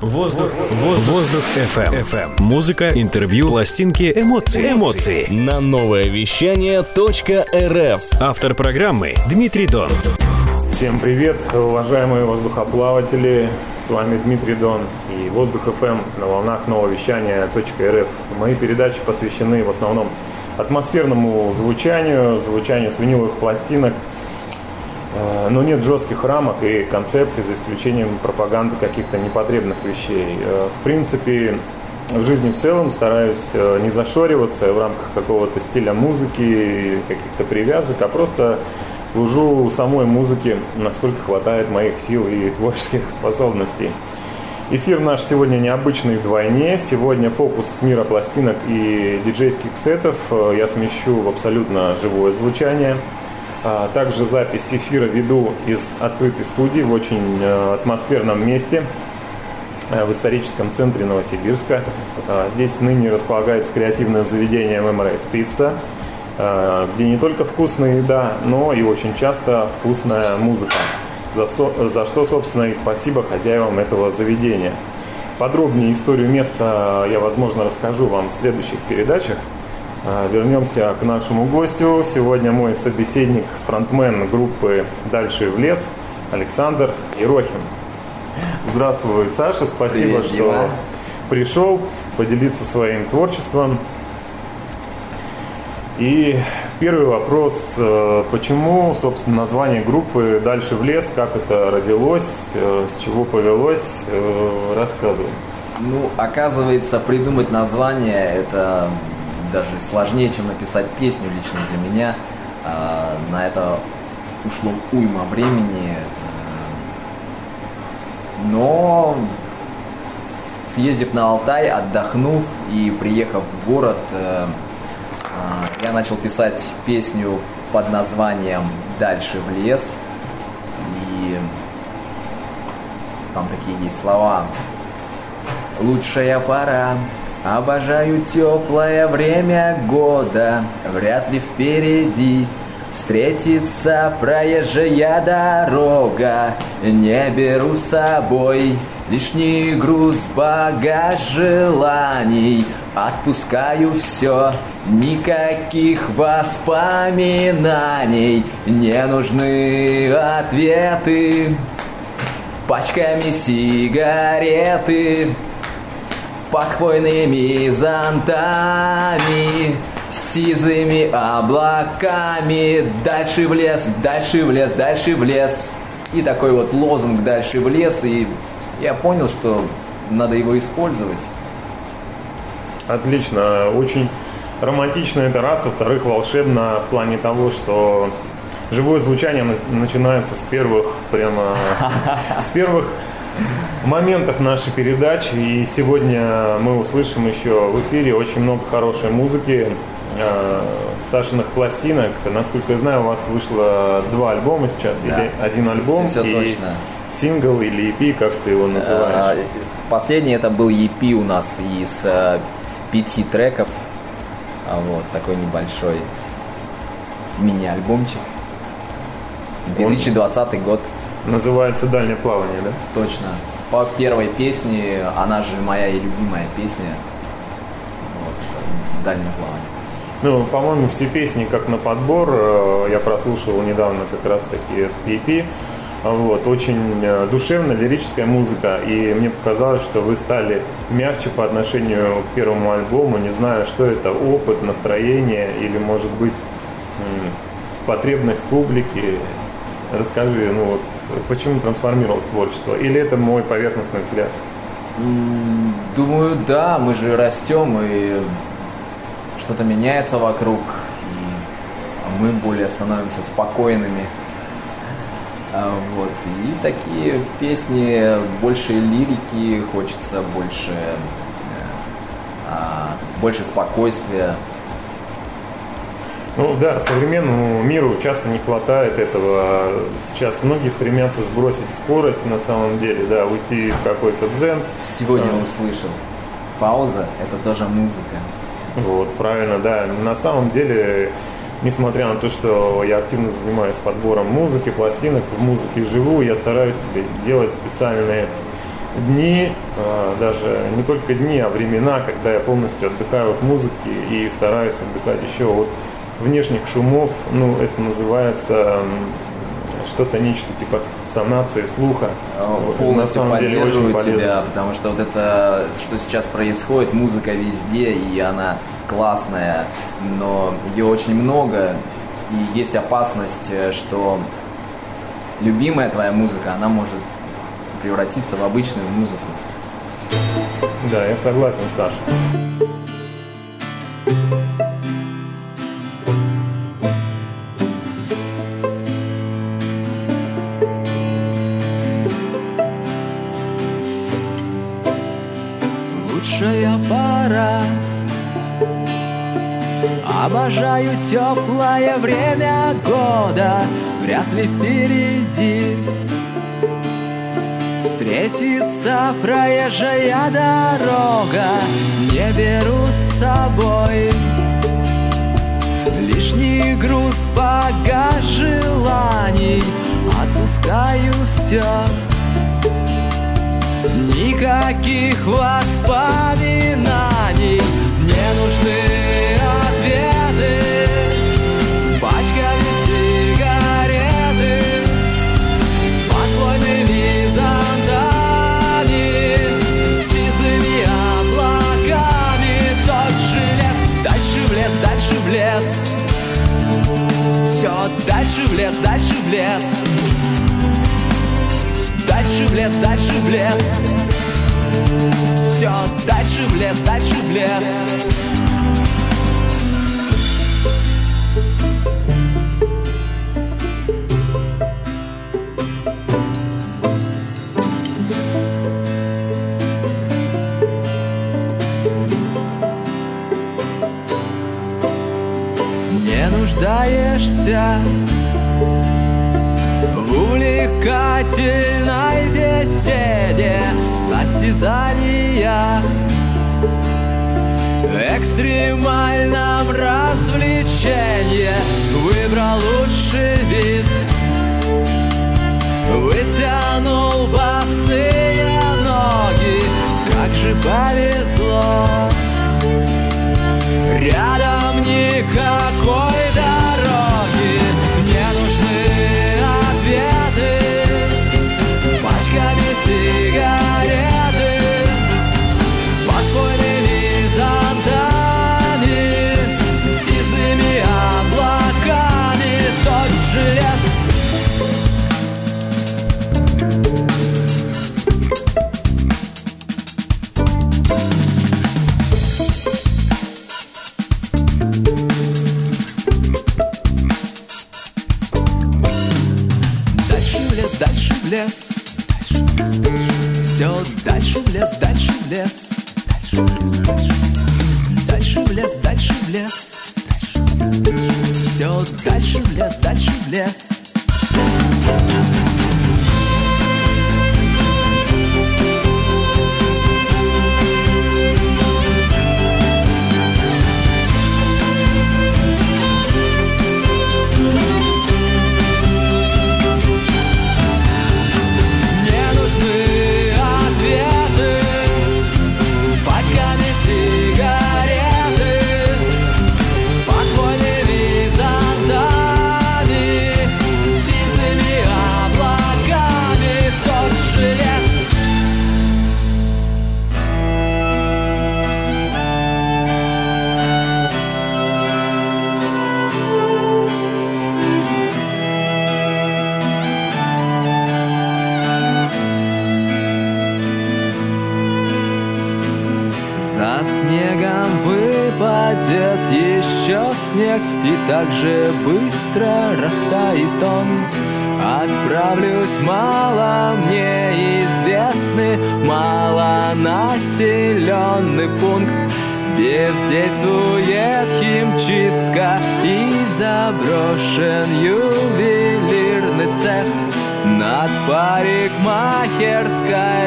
Воздух, воздух, воздух FM. FM. Музыка, интервью, пластинки, эмоции. Эмоции. На новое вещание .рф. Автор программы Дмитрий Дон. Всем привет, уважаемые воздухоплаватели. С вами Дмитрий Дон и Воздух FM на волнах нового вещания .рф. Мои передачи посвящены в основном атмосферному звучанию, звучанию с виниловых пластинок – но нет жестких рамок и концепций, за исключением пропаганды каких-то непотребных вещей. Э, в принципе, в жизни в целом стараюсь э, не зашориваться в рамках какого-то стиля музыки, каких-то привязок, а просто служу самой музыке, насколько хватает моих сил и творческих способностей. Эфир наш сегодня необычный вдвойне. Сегодня фокус с мира пластинок и диджейских сетов я смещу в абсолютно живое звучание – также запись эфира веду из открытой студии в очень э, атмосферном месте э, в историческом центре Новосибирска. А, здесь ныне располагается креативное заведение ММРС Пицца, где не только вкусная еда, но и очень часто вкусная музыка, за, за что, собственно, и спасибо хозяевам этого заведения. Подробнее историю места я, возможно, расскажу вам в следующих передачах – а, вернемся к нашему гостю. Сегодня мой собеседник, фронтмен группы «Дальше в лес» Александр Ерохин. Здравствуй, Саша. Спасибо, Привет, что Дима. пришел поделиться своим творчеством. И первый вопрос. Э, почему, собственно, название группы «Дальше в лес», как это родилось, э, с чего повелось, э, рассказывай. Ну, оказывается, придумать название это даже сложнее, чем написать песню лично для меня. А, на это ушло уйма времени. Но съездив на Алтай, отдохнув и приехав в город, э, а, я начал писать песню под названием «Дальше в лес». И там такие есть слова. Лучшая пора Обожаю теплое время года, вряд ли впереди Встретится проезжая дорога, не беру с собой Лишний груз, багаж желаний Отпускаю все, никаких воспоминаний. Не нужны ответы. Пачками сигареты под хвойными зонтами, сизыми облаками, дальше в лес, дальше в лес, дальше в лес. И такой вот лозунг дальше в лес, и я понял, что надо его использовать. Отлично, очень романтично это раз, во-вторых, волшебно в плане того, что живое звучание начинается с первых, прямо с первых моментов нашей передачи. И сегодня мы услышим еще в эфире очень много хорошей музыки, э, Сашиных пластинок. Насколько я знаю, у вас вышло два альбома сейчас, да. или один альбом все, все и точно. сингл или EP, как ты его называешь? Э, последний это был EP у нас из э, пяти треков. А вот такой небольшой мини-альбомчик. 2020 год. Называется «Дальнее плавание», да? Точно. По первой песне, она же моя и любимая песня. Вот, «Дальнее плавание». Ну, по-моему, все песни как на подбор. э, Я прослушал недавно как раз таки EP. Вот, очень э, душевная, лирическая музыка. И мне показалось, что вы стали мягче по отношению к первому альбому. Не знаю, что это, опыт, настроение или, может быть, потребность публики. Расскажи, ну вот, почему трансформировалось творчество? Или это мой поверхностный взгляд? Думаю, да, мы же растем и что-то меняется вокруг, и мы более становимся спокойными. А, Вот. И такие песни, больше лирики, хочется больше, э, а, больше спокойствия. Ну да, современному миру часто не хватает этого. Сейчас многие стремятся сбросить скорость на самом деле, да, уйти в какой-то дзен. Сегодня А, услышал. Пауза – это тоже музыка. Вот, правильно, да. На самом деле, несмотря на то, что я активно занимаюсь подбором музыки, пластинок, в музыке живу, я стараюсь себе делать специальные дни, а, даже не только дни, а времена, когда я полностью отдыхаю от музыки и стараюсь отдыхать еще от внешних шумов. Ну, это называется что-то нечто типа санации слуха. Полностью вот, на самом деле очень полезно. тебя, потому что вот это, что сейчас происходит, музыка везде, и она классная, но ее очень много, и есть опасность, э, что любимая твоя музыка, она может превратиться в обычную музыку. Да, я согласен, Саша. Обожаю теплое время года Вряд ли впереди. Встретится проезжая дорога Не беру с собой. Лишний груз багаж желаний Отпускаю все Никаких воспоминаний Не нужны ответы Пачками сигареты Подвойными зонтами Сизыми облаками. Тот же лес Дальше в лес, дальше в лес. Все дальше в лес, дальше в лес. Дальше в лес, дальше в лес. Все, дальше в лес, дальше дальше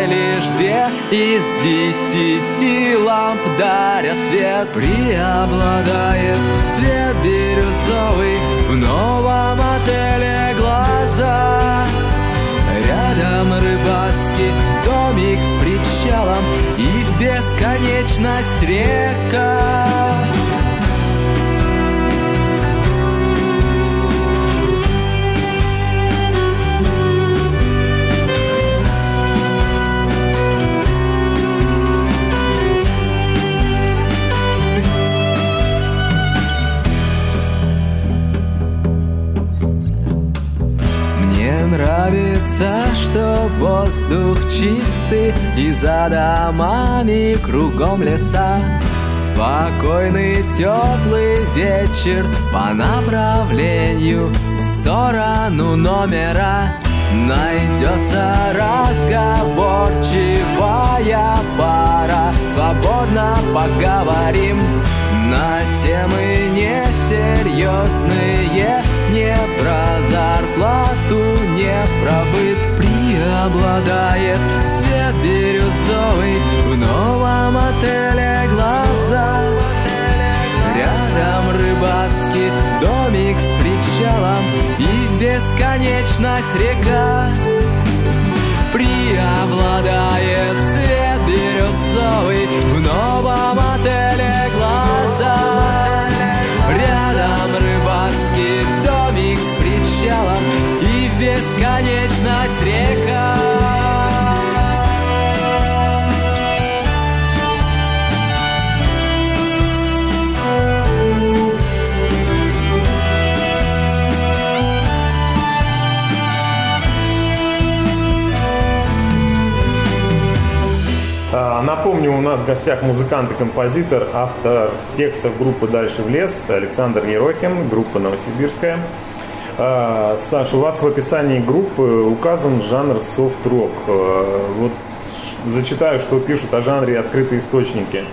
лишь две из десяти ламп дарят свет Преобладает цвет бирюзовый в новом отеле «Глаза» Рядом рыбацкий домик с причалом и в бесконечность река. Нравится, что воздух чистый И за домами кругом леса. Спокойный теплый вечер По направлению в сторону номера. Найдется разговорчивая пара. Свободно поговорим на темы несерьезные Не про зарплату, не про быт Преобладает цвет бирюзовый В новом отеле глаза Рядом рыбацкий домик с причалом И в бесконечность река. Преобладает цвет бирюзовый В новом отеле глаза Рядом рыбацкий домик с причалом И в бесконечность река Напомню, у нас в гостях музыкант и композитор, автор текстов группы «Дальше в лес» Александр Ерохин, группа «Новосибирская». А, Саша, у вас в описании группы указан жанр софт-рок. А, Вот зачитаю, что пишут о жанре открытые источники.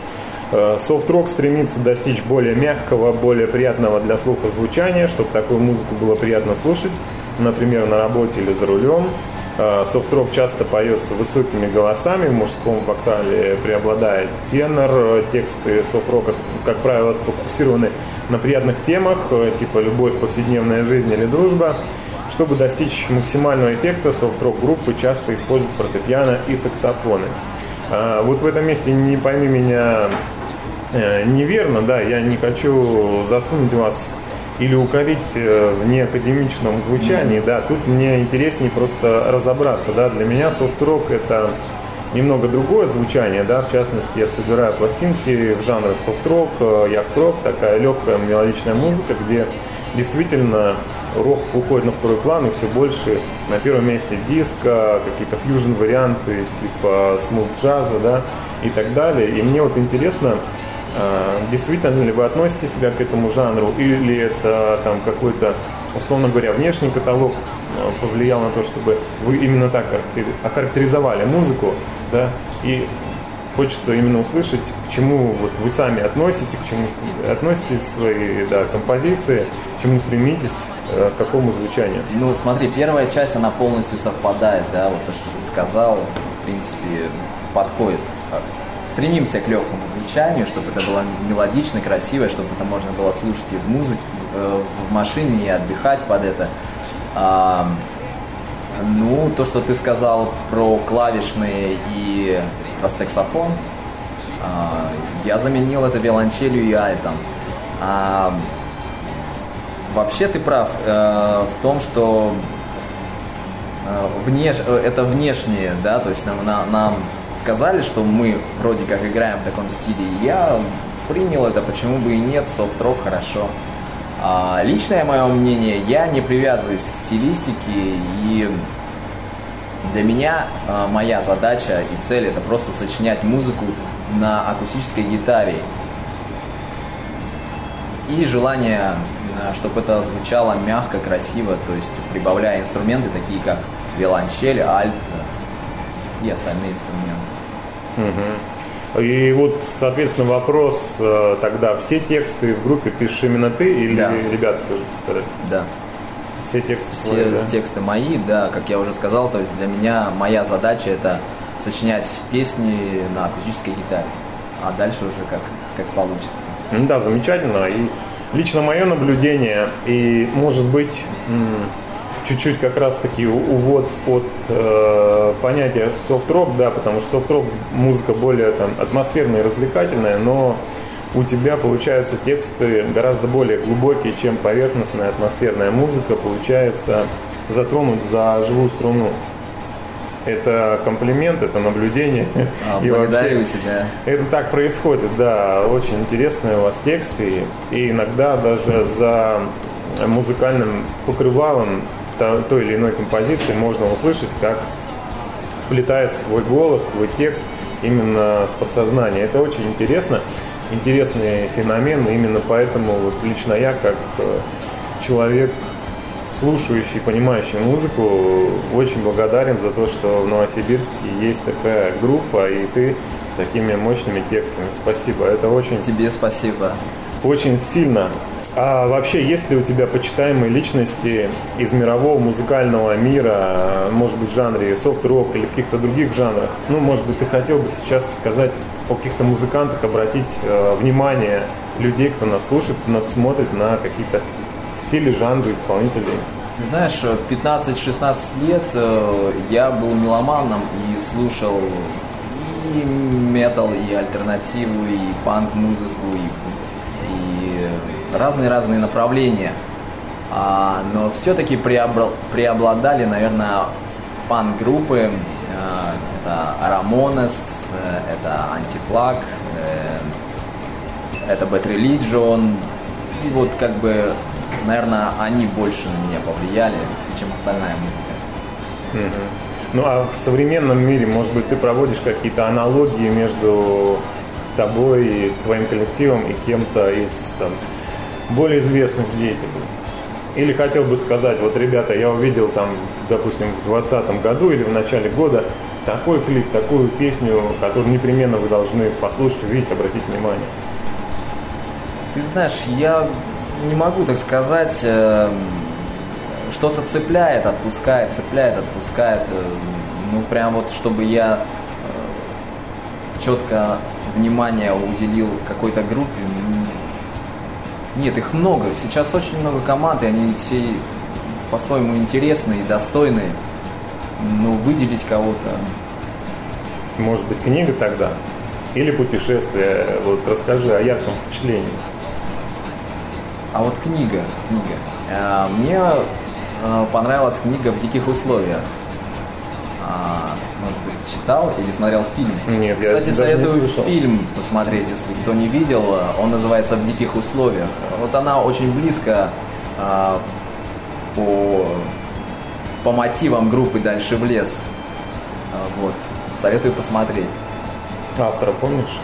А, Софт-рок стремится достичь более мягкого, более приятного для слуха звучания, чтобы такую музыку было приятно слушать, например, на работе или за рулем. А, Софт-рок часто поется высокими голосами, в мужском вокале преобладает тенор, э, тексты софт-рока, как правило, сфокусированы на приятных темах, э, типа любовь, повседневная жизнь или дружба. Чтобы достичь максимального эффекта, софт-рок группы часто используют фортепиано и саксофоны. А, Вот в этом месте не пойми меня э, неверно, да, я не хочу засунуть вас или укорить э, в неакадемичном звучании, да, тут мне интереснее просто разобраться, да, для меня софт-рок это немного другое звучание, да, в частности, я собираю пластинки в жанрах софт-рок, э, яхт-рок, такая легкая мелодичная музыка, где действительно рок уходит на второй план и все больше. На первом месте диско, какие-то фьюжн варианты типа смуз-джаза, да, и так далее. И мне вот интересно, Действительно ли вы относите себя к этому жанру, или это там какой-то, условно говоря, внешний каталог а, повлиял на то, чтобы вы именно так охарактери- охарактеризовали музыку, да, и хочется именно услышать, к чему вот вы сами относите, к чему относите свои да, композиции, к чему стремитесь, э, к какому звучанию. Ну, смотри, первая часть, она полностью совпадает, да, вот то, что ты сказал, в принципе, подходит. Стремимся к легкому звучанию, чтобы это было мелодично, красиво, чтобы это можно было слушать и в музыке, э, в машине, и отдыхать под это. А, ну, то, что ты сказал про клавишные и про саксофон, а, я заменил это виолончелью и альтом. А, вообще ты прав э, в том, что э, внеш... э, это внешнее, да, то есть нам, на- нам сказали, что мы вроде как играем в таком стиле, я принял это, почему бы и нет, софт-рок хорошо. А личное мое мнение, я не привязываюсь к стилистике, и для меня э, моя задача и цель это просто сочинять музыку на акустической гитаре. И желание, чтобы это звучало мягко, красиво, то есть прибавляя инструменты, такие как виолончель, альт и остальные инструменты. И вот, соответственно, вопрос э, тогда, все тексты в группе пишешь именно ты или Да. ребята тоже постараются? Да. Все тексты Все свои, да? тексты мои, да, как я уже сказал, то есть для меня моя задача это сочинять песни на акустической гитаре, а дальше уже как, как получится. Да, замечательно. И лично мое наблюдение, и может быть чуть-чуть как раз-таки увод под э, понятие софт-рок, да, потому что софт-рок музыка более там, атмосферная и развлекательная, но у тебя получаются тексты гораздо более глубокие, чем поверхностная атмосферная музыка, получается затронуть за живую струну. Это комплимент, это наблюдение. А, и благодарю вообще, тебя. Это так происходит, да. Очень интересные у вас тексты. И иногда даже за музыкальным покрывалом той или иной композиции можно услышать, как вплетается твой голос, твой текст именно в подсознание. Это очень интересно, интересный феномен. Именно поэтому вот лично я, как э, человек, слушающий, понимающий музыку, очень благодарен за то, что в Новосибирске есть такая группа, и ты с такими мощными текстами. Спасибо. Это очень... Тебе спасибо. Очень сильно а вообще, есть ли у тебя почитаемые личности из мирового музыкального мира, может быть, в жанре софт-рок или в каких-то других жанрах? Ну, может быть, ты хотел бы сейчас сказать о каких-то музыкантах, обратить э, внимание людей, кто нас слушает, нас смотрит на какие-то стили, жанры, исполнителей? Ты знаешь, 15-16 лет э, я был меломаном и слушал и метал, и альтернативу, и панк-музыку, и разные-разные направления. А, но все-таки преобладали, наверное, пан-группы. А, это Рамонес, э, это Антифлаг, э, это Bad Religion. И вот как бы, наверное, они больше на меня повлияли, чем остальная музыка. Ну а в современном мире, может быть, ты проводишь какие-то аналогии между тобой и твоим коллективом и кем-то из там, более известных деятелей. Или хотел бы сказать, вот, ребята, я увидел там, допустим, в 2020 году или в начале года такой клип, такую песню, которую непременно вы должны послушать, увидеть, обратить внимание. Ты знаешь, я не могу так сказать, э, что-то цепляет, отпускает, цепляет, отпускает. Э, ну, прям вот, чтобы я э, четко внимание уделил какой-то группе, нет, их много. Сейчас очень много команд, и они все по-своему интересные и достойные. Но выделить кого-то... Может быть, книга тогда? Или путешествие? Вот расскажи о ярком впечатлении. А вот книга, книга. А, мне а, понравилась книга «В диких условиях». Читал или смотрел фильм? Нет, Кстати, я советую не слышал. фильм посмотреть, если кто не видел. Он называется «В диких условиях». Вот она очень близко а, по, по мотивам группы «Дальше в лес». А, вот. Советую посмотреть. Автора помнишь?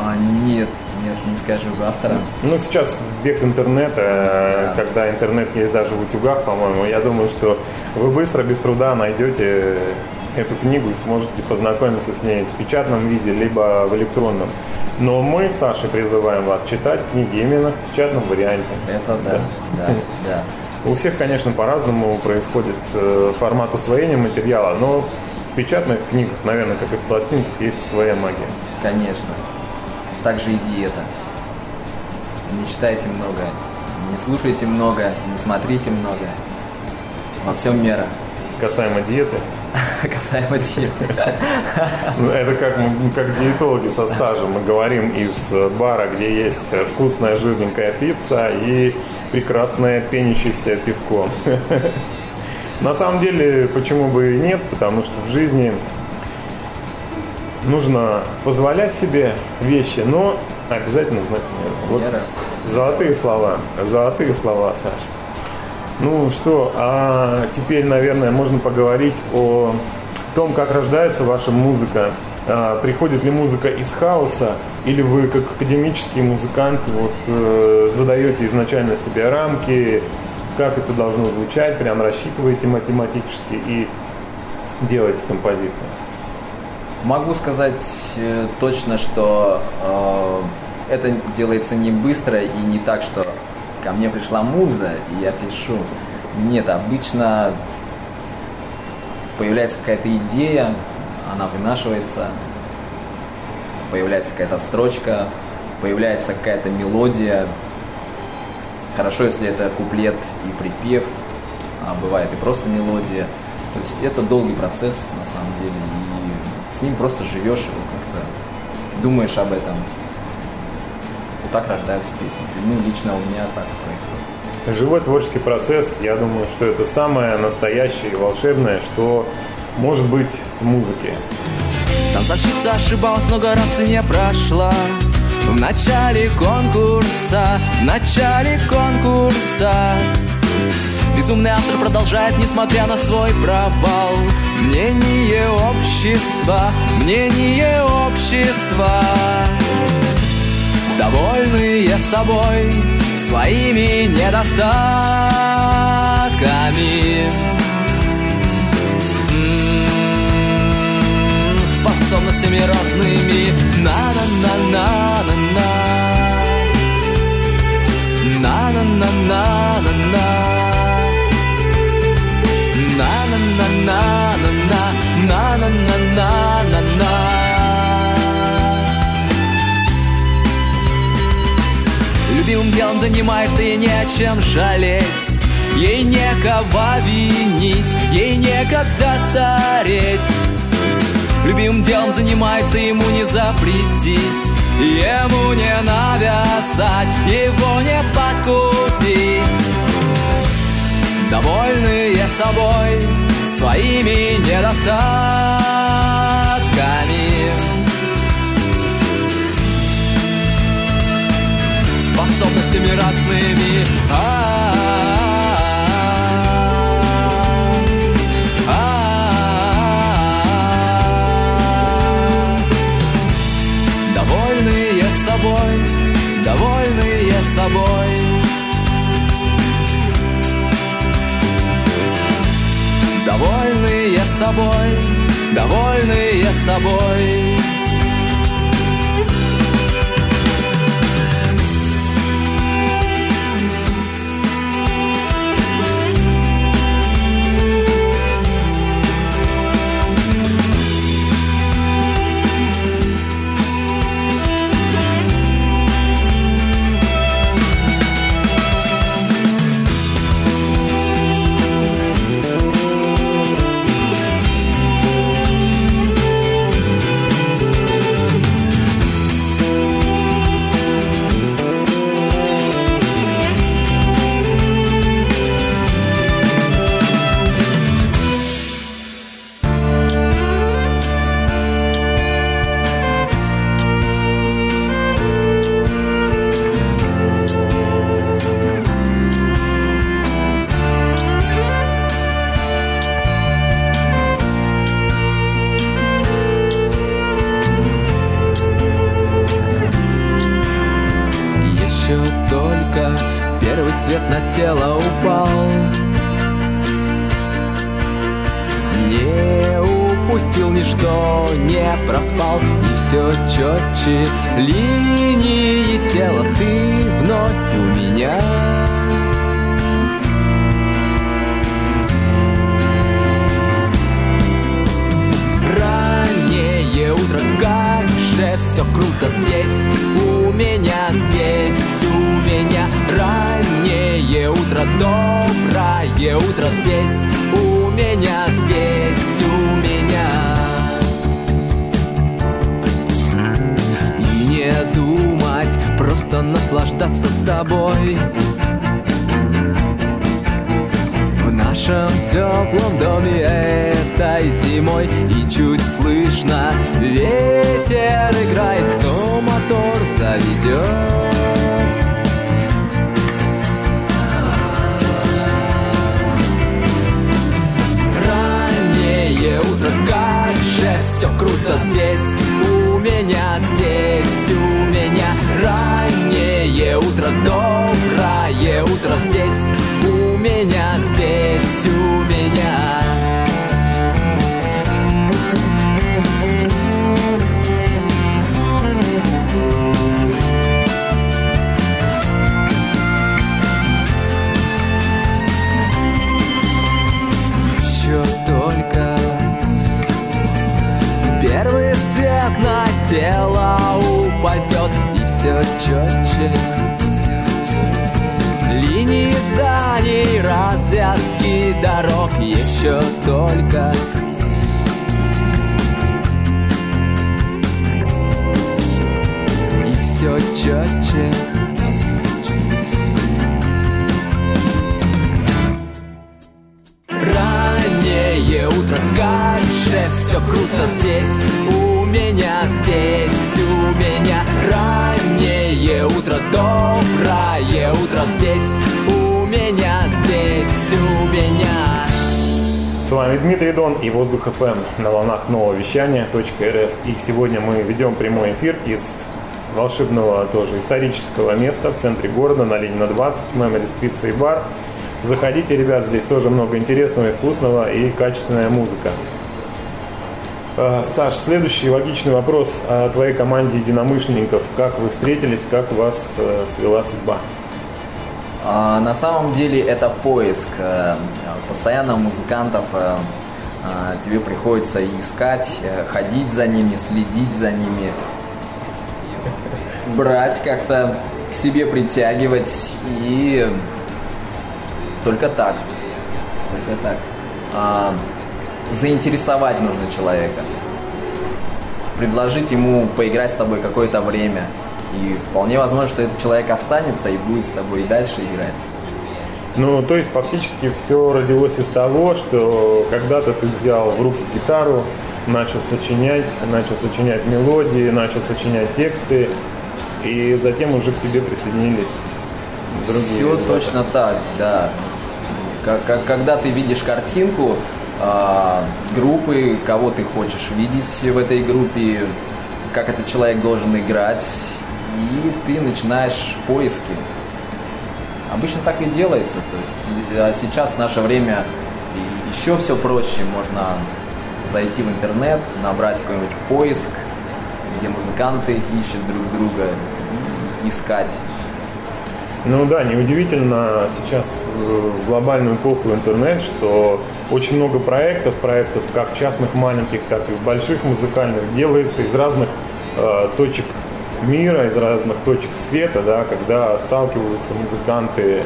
А, нет, нет, не скажу автора. Ну, сейчас век интернета, да. когда интернет есть даже в утюгах, по-моему, я думаю, что вы быстро, без труда найдете эту книгу и сможете познакомиться с ней в печатном виде, либо в электронном. Но мы, Саша, призываем вас читать книги именно в печатном варианте. Это да, да, да. У всех, конечно, по-разному происходит э, формат усвоения материала, но в печатных книгах, наверное, как и в пластинках, есть своя магия. Конечно. Также и диета. Не читайте много, не слушайте много, не смотрите много. Во всем мера. Касаемо диеты, касаемо диеты. Ну, это как, как диетологи со стажем. Мы говорим из бара, где есть вкусная жирненькая пицца и прекрасное пенящееся пивко. На самом деле, почему бы и нет, потому что в жизни нужно позволять себе вещи, но обязательно знать меру. Вот золотые слова, золотые слова, Саша. Ну что, а теперь, наверное, можно поговорить о том, как рождается ваша музыка. А, приходит ли музыка из хаоса, или вы, как академический музыкант, вот, э, задаете изначально себе рамки, как это должно звучать, прям рассчитываете математически и делаете композицию? Могу сказать э, точно, что э, это делается не быстро и не так, что ко мне пришла муза, и я пишу. Нет, обычно появляется какая-то идея, она вынашивается, появляется какая-то строчка, появляется какая-то мелодия. Хорошо, если это куплет и припев. а бывает и просто мелодия. То есть это долгий процесс на самом деле, и с ним просто живешь его как-то, думаешь об этом. Вот так рождаются песни. Ну, лично у меня так происходит. Живой творческий процесс, я думаю, что это самое настоящее и волшебное, что может быть в музыке. Танцовщица ошибалась много раз и не прошла В начале конкурса, в начале конкурса Безумный автор продолжает, несмотря на свой провал Мнение общества, мнение общества Довольные собой, своими недостатками. М, Способностями разными. На-на-на-на-на-на. На-на-на-на-на-на. На-на-на-на-на-на Любимым делом занимается и не о чем жалеть. Ей некого винить, ей некогда стареть. Любимым делом занимается, ему не запретить. Ему не навязать, его не подкупить. Довольные собой, своими недостатками Способностями разными Довольные собой, довольные собой Довольные собой, довольные собой тело упал. Не упустил ничто, не проспал. И все четче линии с тобой утро здесь У меня здесь, у меня. Еще только Первый свет на тело упадет И все четче зданий, развязки дорог еще только. И все четче Раннее утро, как же все круто здесь. У меня здесь, у меня Раннее утро, доброе утро здесь. У здесь, меня С вами Дмитрий Дон и Воздух ФМ на волнах нового вещания .рф. И сегодня мы ведем прямой эфир из волшебного тоже исторического места в центре города на Ленина 20, Меморис Пицца и Бар. Заходите, ребят, здесь тоже много интересного и вкусного и качественная музыка. А, Саш, следующий логичный вопрос о твоей команде единомышленников. Как вы встретились, как вас э, свела судьба? А, на самом деле это поиск. Э, Постоянно музыкантов э, э, тебе приходится искать, э, ходить за ними, следить за ними, брать как-то к себе притягивать и только так. Только так. А, заинтересовать нужно человека. Предложить ему поиграть с тобой какое-то время. И вполне возможно, что этот человек останется и будет с тобой и дальше играть. Ну, то есть фактически все родилось из того, что когда-то ты взял в руки гитару, начал сочинять, начал сочинять мелодии, начал сочинять тексты, и затем уже к тебе присоединились другие. Все ребята. точно так, да. Как- как- Когда ты видишь картинку а, группы, кого ты хочешь видеть в этой группе, как этот человек должен играть, и ты начинаешь поиски. Обычно так и делается. То есть, а сейчас в наше время еще все проще. Можно зайти в интернет, набрать какой-нибудь поиск, где музыканты ищут друг друга, искать. Ну да, неудивительно сейчас э, в глобальную эпоху интернет, что очень много проектов, проектов как частных маленьких, так и больших музыкальных делается из разных э, точек мира, из разных точек света, да, когда сталкиваются музыканты,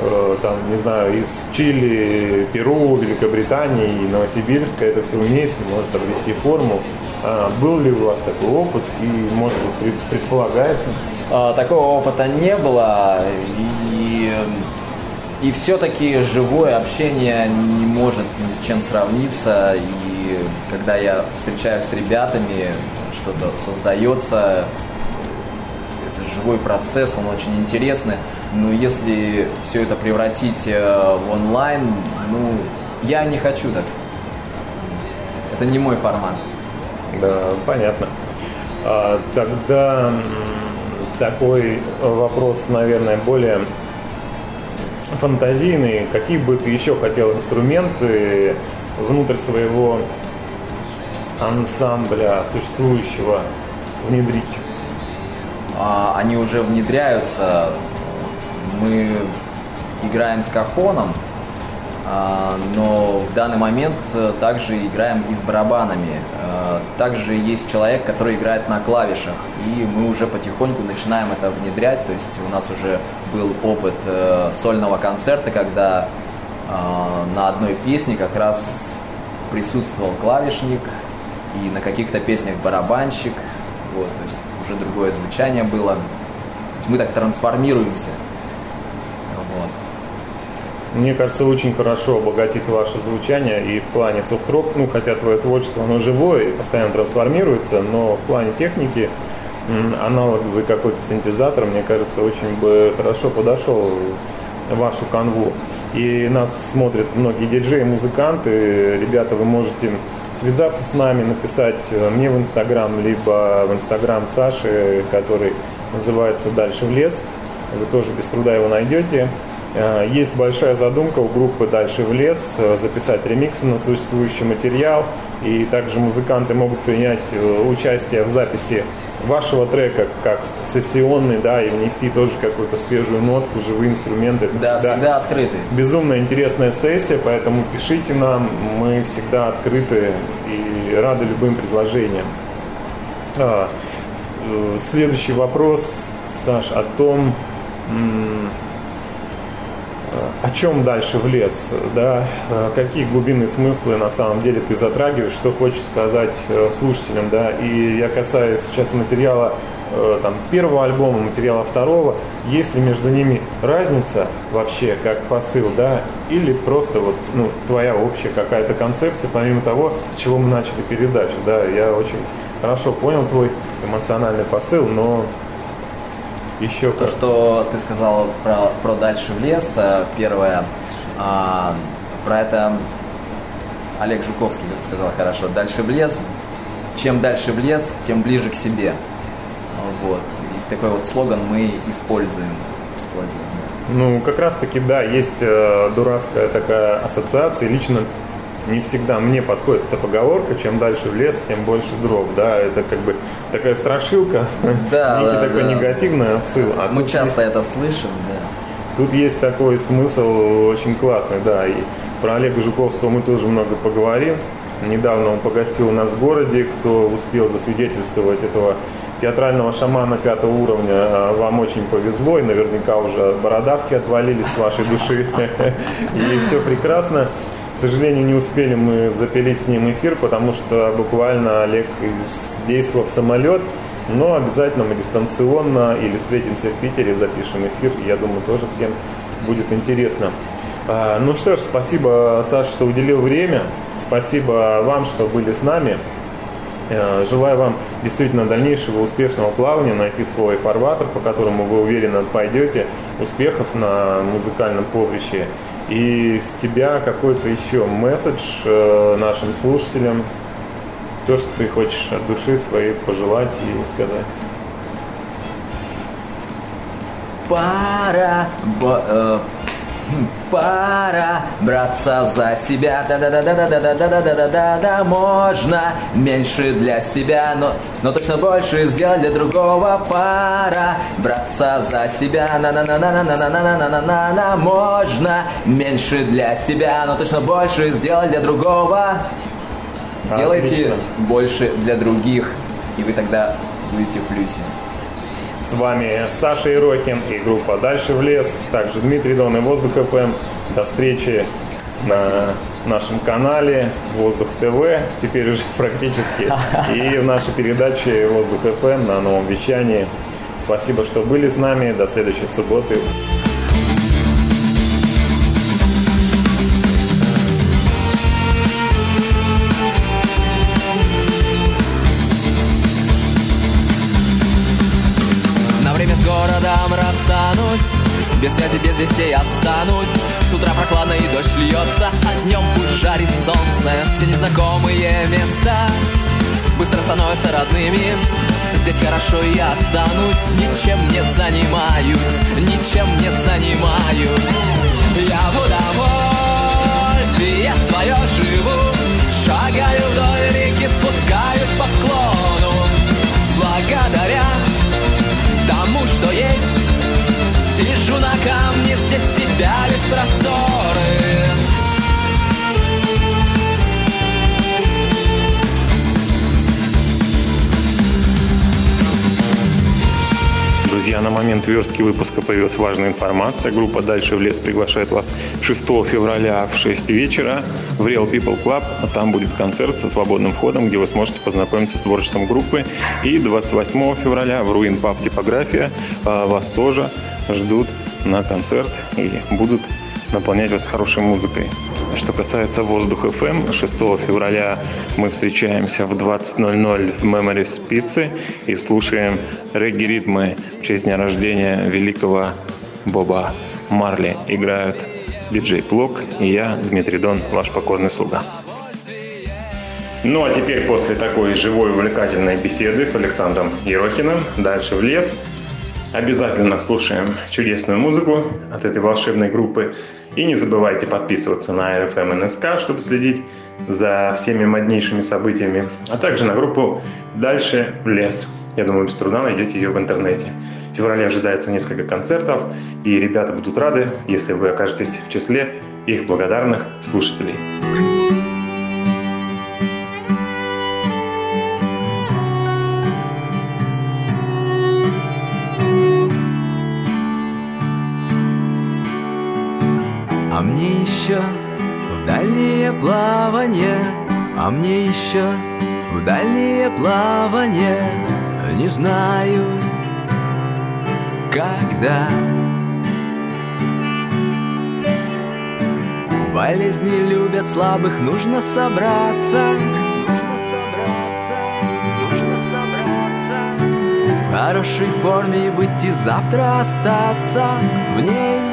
э, там, не знаю, из Чили, Перу, Великобритании Новосибирска, это все вместе может обрести форму. А был ли у вас такой опыт и, может быть, пред- предполагается? А, Такого опыта не было, и, и все-таки живое общение не может ни с чем сравниться. И когда я встречаюсь с ребятами, что-то создается, живой процесс, он очень интересный. Но если все это превратить э, в онлайн, ну, я не хочу так. Это не мой формат. Да, понятно. А, тогда такой вопрос, наверное, более фантазийный. Какие бы ты еще хотел инструменты внутрь своего ансамбля существующего внедрить? А, они уже внедряются. Мы играем с кахоном, а, но в данный момент э, также играем и с барабанами. А, Также есть человек, который играет на клавишах, и мы уже потихоньку начинаем это внедрять. То есть у нас уже был опыт э, сольного концерта, когда на одной песне как раз присутствовал клавишник, и на каких-то песнях барабанщик. Вот, то есть уже другое звучание было. Мы так трансформируемся. Вот. Мне кажется, очень хорошо обогатит ваше звучание и в плане софт-рок, ну, хотя твое творчество, оно живое и постоянно трансформируется, но в плане техники аналоговый какой-то синтезатор, мне кажется, очень бы хорошо подошел вашу канву. И нас смотрят многие диджеи, музыканты. Ребята, вы можете связаться с нами, написать э, мне в Инстаграм, либо в Инстаграм Саши, который называется «Дальше в лес». Вы тоже без труда его найдете. Э, Есть большая задумка у группы «Дальше в лес» э, записать ремиксы на существующий материал. И также музыканты могут принять участие в записи вашего трека как сессионный, да, и внести тоже какую-то свежую нотку, живые инструменты. Это Да, всегда открыты. безумно интересная сессия, поэтому пишите нам, мы всегда открыты и рады любым предложениям. А, э, следующий вопрос, Саш, о том, о чем дальше в лес, да, какие глубинные смыслы на самом деле ты затрагиваешь, что хочешь сказать слушателям, да, и я касаюсь сейчас материала Э, там, первого альбома, материала второго, есть ли между ними разница вообще как посыл, да, или просто вот, ну, твоя общая какая-то концепция, помимо того, с чего мы начали передачу, да, я очень хорошо понял твой эмоциональный посыл, но еще То, что ты сказал про, про «Дальше в лес», э, первое, а, про это Олег Жуковский сказал хорошо. «Дальше в лес», чем дальше в лес, тем ближе к себе. Вот. И такой вот слоган мы используем. используем Ну, как раз таки, да, есть э, дурацкая такая ассоциация. Лично не всегда мне подходит эта поговорка, чем дальше в лес, тем больше дров, да, это как бы такая страшилка, да, некий да, такой да. негативный отсыл. А Мы часто есть, это слышим, да. Тут есть такой смысл очень классный, да, и про Олега Жуковского мы тоже много поговорим. Недавно он погостил у нас в городе, кто успел засвидетельствовать этого театрального шамана пятого уровня а, вам очень повезло, и наверняка уже бородавки отвалились с вашей души, и все прекрасно. К сожалению, не успели мы запилить с ним эфир, потому что буквально Олег действовал в самолет, но обязательно мы дистанционно или встретимся в Питере, запишем эфир. Я думаю, тоже всем будет интересно. А, ну что ж, спасибо, Саша, что уделил время. Спасибо вам, что были с нами. Э, желаю вам действительно дальнейшего успешного плавания, найти свой фарватер, по которому вы уверенно пойдете, успехов на музыкальном поприще. И с тебя какой-то еще месседж э, нашим слушателям, то, что ты хочешь от души своей пожелать и сказать. Пора, бо, э, Пора браться за себя, да-да-да-да-да-да-да-да-да-да-да, можно меньше для себя, но, но точно больше сделать для другого. Пора браться за себя, на на на на на на на на на на на на можно меньше для себя, но точно больше сделать для другого. Делайте больше для других, и вы тогда будете в плюсе. С вами Саша Ерохин и группа «Дальше в лес», также Дмитрий Дон и «Воздух ФМ». До встречи Спасибо. на нашем канале «Воздух ТВ», теперь уже практически, и в нашей передаче «Воздух ФМ» на новом вещании. Спасибо, что были с нами. До следующей субботы. Без связи, без вестей останусь. С утра прохладно и дождь льется А днем пусть жарит солнце. Все незнакомые места Быстро становятся родными. Здесь хорошо я останусь. Ничем не занимаюсь Ничем не занимаюсь. Я в удовольствие свое живу. Шагаю вдоль реки, спускаюсь по склону. Благодаря тому, что есть Сижу на камне, здесь себя весь просторы Друзья, на момент верстки выпуска появилась важная информация. Группа «Дальше в лес» приглашает вас 6 февраля в 6 вечера в Real People Club. А там будет концерт со свободным входом, где вы сможете познакомиться с творчеством группы. И 28 февраля в Руин Паб Типография а, вас тоже ждут на концерт и будут наполнять вас хорошей музыкой. Что касается Воздух FM, 6 февраля мы встречаемся в 20.00 в Memories Pizza и слушаем регги-ритмы в честь дня рождения великого Боба Марли. Играют диджей Плок и я, Дмитрий Дон, ваш покорный слуга. Ну а теперь после такой живой увлекательной беседы с Александром Ерохиным дальше в лес – Обязательно слушаем чудесную музыку от этой волшебной группы. И не забывайте подписываться на RFM NSK, чтобы следить за всеми моднейшими событиями. А также на группу «Дальше в лес». Я думаю, без труда найдете ее в интернете. В феврале ожидается несколько концертов, и ребята будут рады, если вы окажетесь в числе их благодарных слушателей. Еще в дальние плавания, а мне еще в дальние плавания, не знаю, когда. Болезни любят слабых, нужно собраться. Нужно собраться, нужно собраться. В хорошей форме быть и завтра остаться в ней.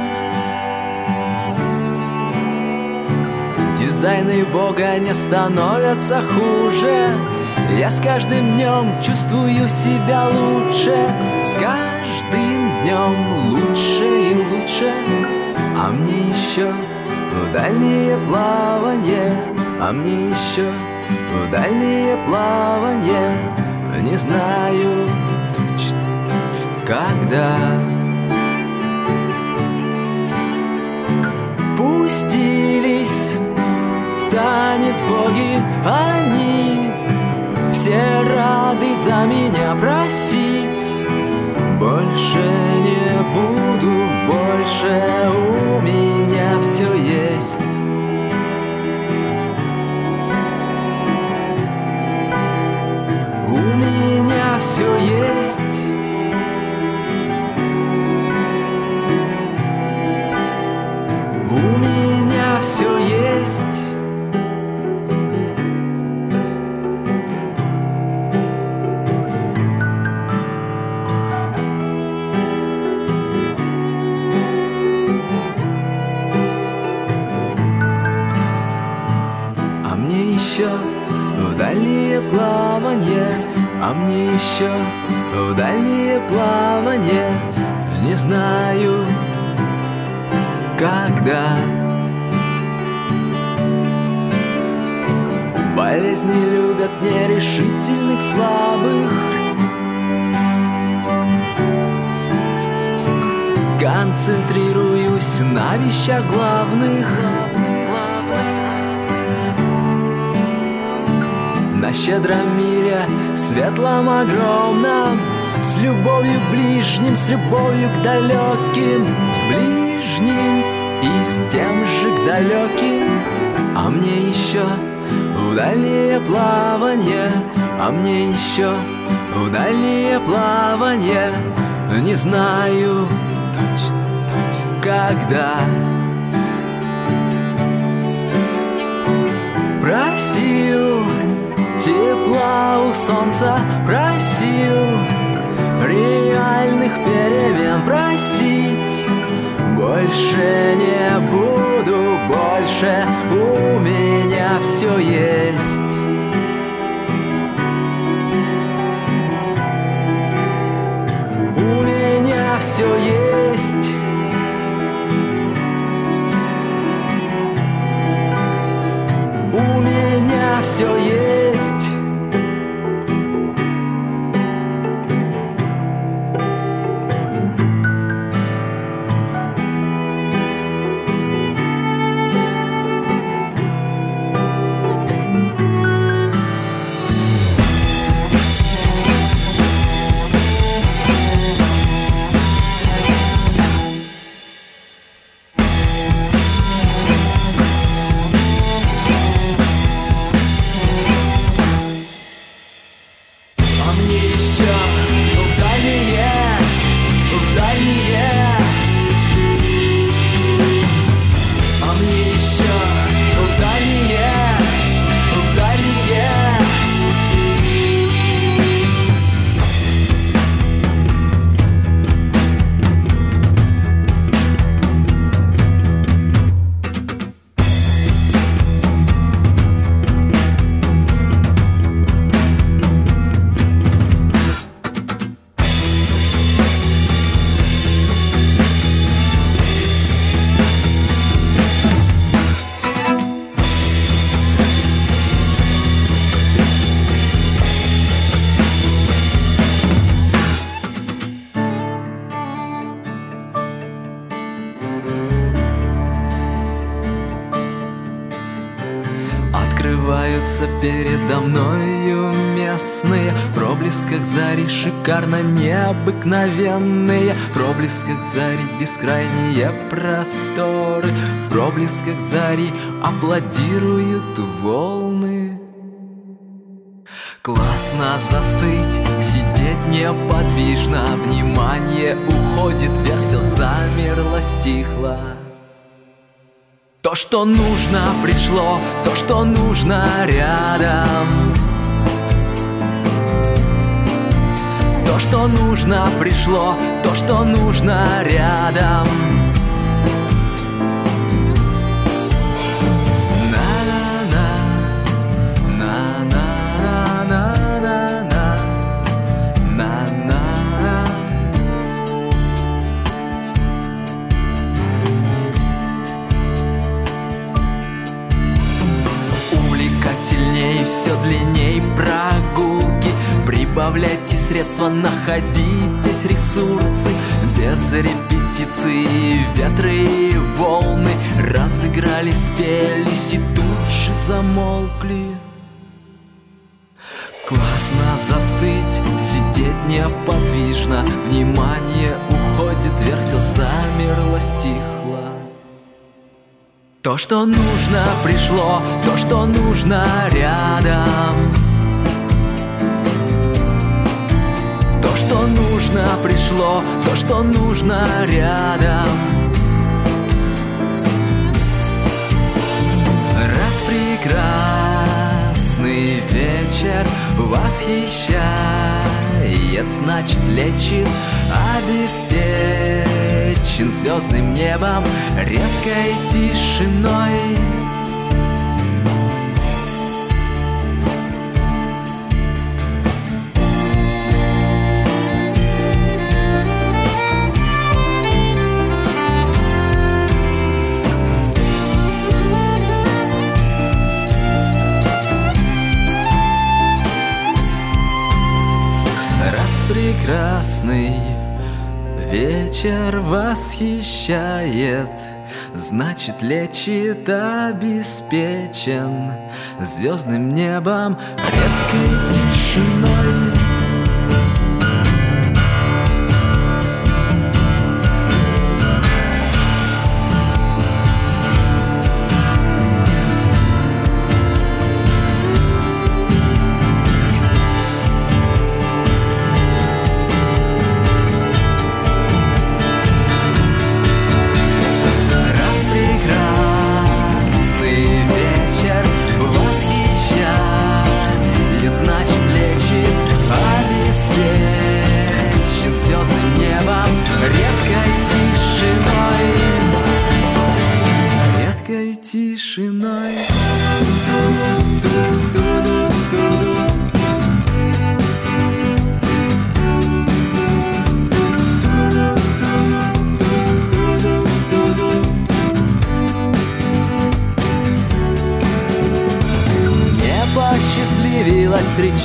Дизайны Бога не становятся хуже. Я с каждым днем чувствую себя лучше, с каждым днем лучше и лучше. А мне еще в дальние плавания, а мне еще в дальние плавания, не знаю когда. Пустились танец боги, они все рады за меня просить. Больше не буду, больше у меня все есть. У меня все есть. Еще в дальние плавания, не знаю, когда. Болезни любят нерешительных, слабых. Концентрируюсь на вещах главных. На щедром мире, светлом огромном С любовью к ближним, с любовью к далеким Ближним и с тем же к далеким. А мне еще в дальние плавания А мне еще в дальние плавания Не знаю точно, когда. Просил тепла у солнца Просил реальных перемен Просить. Больше не буду Больше у меня все есть. У меня все есть все есть. Шикарно необыкновенные В проблесках зари бескрайние просторы. В проблесках зари аплодируют волны. Классно застыть, сидеть неподвижно. Внимание уходит вверх, все замерло, стихло то, что нужно, пришло, то, что нужно рядом. То, что нужно, пришло, то, что нужно рядом. все длинней прогулки Прибавляйте средства, находитесь ресурсы. Без репетиции ветры и волны Разыгрались, спелись и тут же замолкли. Классно застыть, сидеть неподвижно. Внимание уходит вверх, все замерло, стихло. То, что нужно, пришло, то, что нужно рядом. То, что нужно, пришло, то, что нужно рядом. Раз прекрасный вечер восхищает, значит лечит, обеспечит Встречен звездным небом, редкой тишиной Вечер восхищает, значит лечит обеспечен Звездным небом, редкой тишиной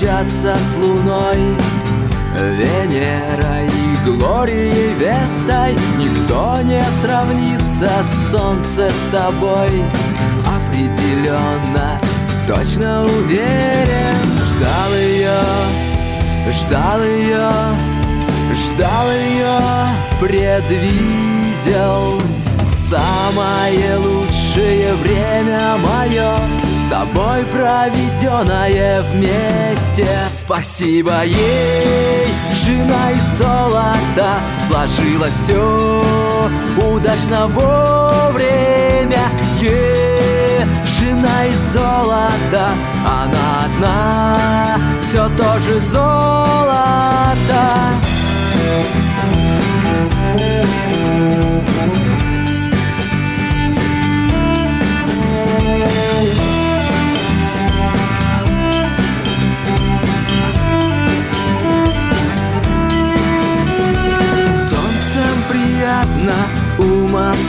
встречаться с луной. Венера и Глорией Вестой Никто не сравнится с солнце с тобой. Определенно, точно уверен Ждал ее, ждал ее, ждал ее Предвидел самое лучшее время мое тобой проведенное вместе. Спасибо ей, жена из золота. Сложилось все удачно вовремя. Е, Жена из золота, она одна Все тоже золото. приятно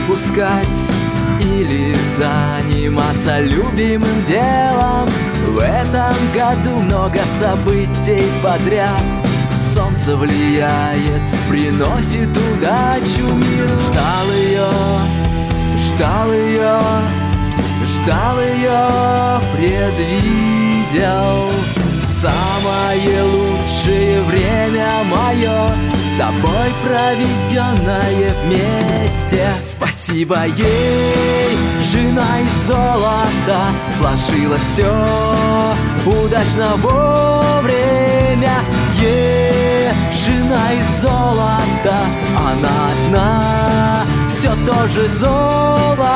отпускать Или заниматься любимым делом. В этом году много событий подряд. Солнце влияет, приносит удачу миру. Ждал ее, ждал ее, ждал ее, предвидел. Видел Самое лучшее время мое тобой проведенное вместе. Спасибо ей, жена из золота. Сложилось все удачно вовремя. Ей, жена из золота. Она одна, все тоже золото.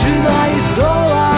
Жена из золота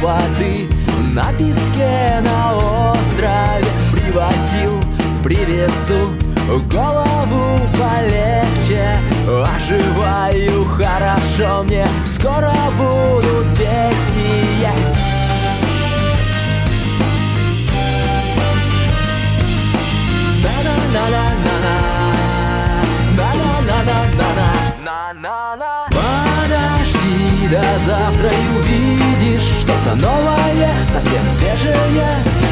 воды На песке, на острове. Привозил, привезу Голову полегче. Оживаю хорошо мне Скоро будут песни. Я Подожди до завтра и увидишь Что-то новое, совсем свежее.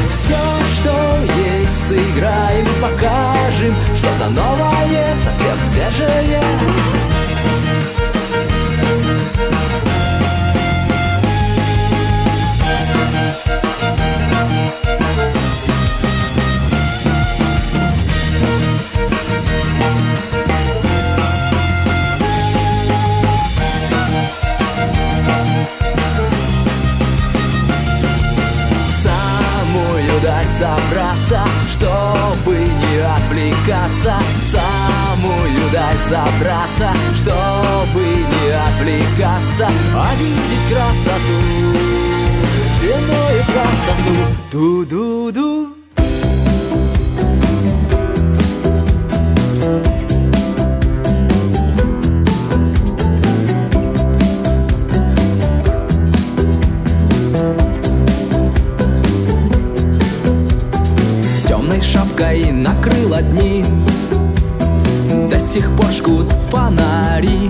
Все, что есть, сыграем и покажем. Что-то новое, совсем свежее. В забраться, чтобы не отвлекаться. Самую даль забраться, чтобы не отвлекаться, а видеть красоту, земную красоту. Ду-ду-ду. Накрыло дни До сих пор жгут фонари.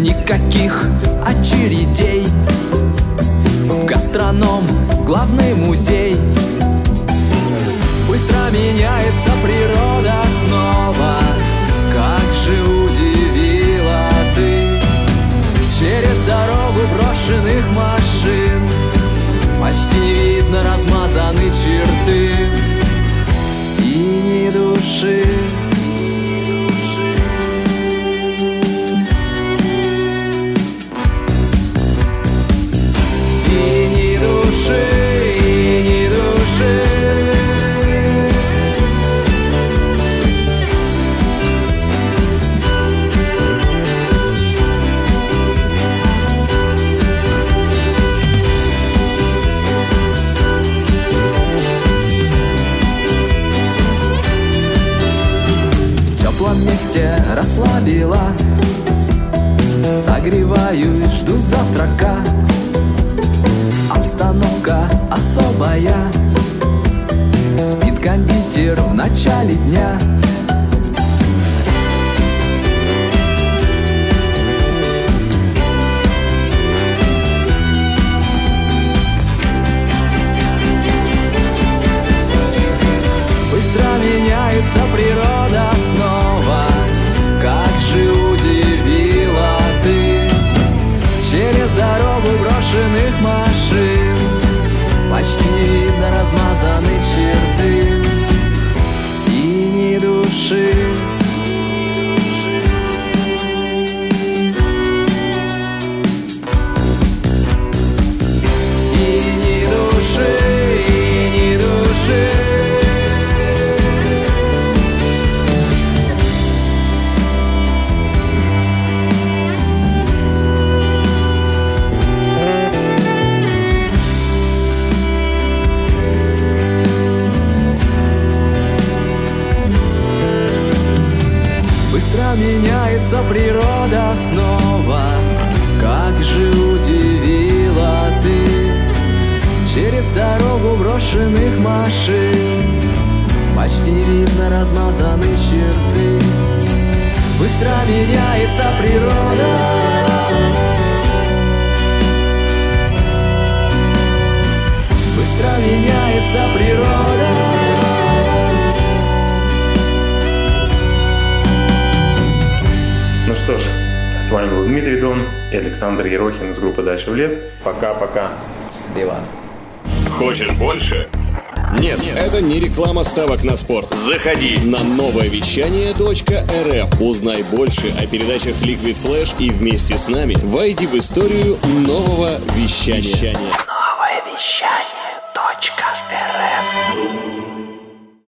Никаких очередей. В гастроном главный музей. Быстро меняется природа снова. Как же удивила ты. Через дорогу брошенных машин. Почти видно размазаны черты И кровати расслабила. Согреваюсь, жду завтрака. Обстановка особая. Спит кондитер в начале дня Через дорогу брошенных машин Почти видно размазаны черты И ни души Александр Ерохин из группы «Дальше в лес». Пока-пока. Слева. Хочешь больше? Нет, Это не реклама ставок на спорт. заходи. На новое вещание .рф. Узнай больше о передачах Liquid Flash и вместе с нами войди в историю нового вещания. Новое вещание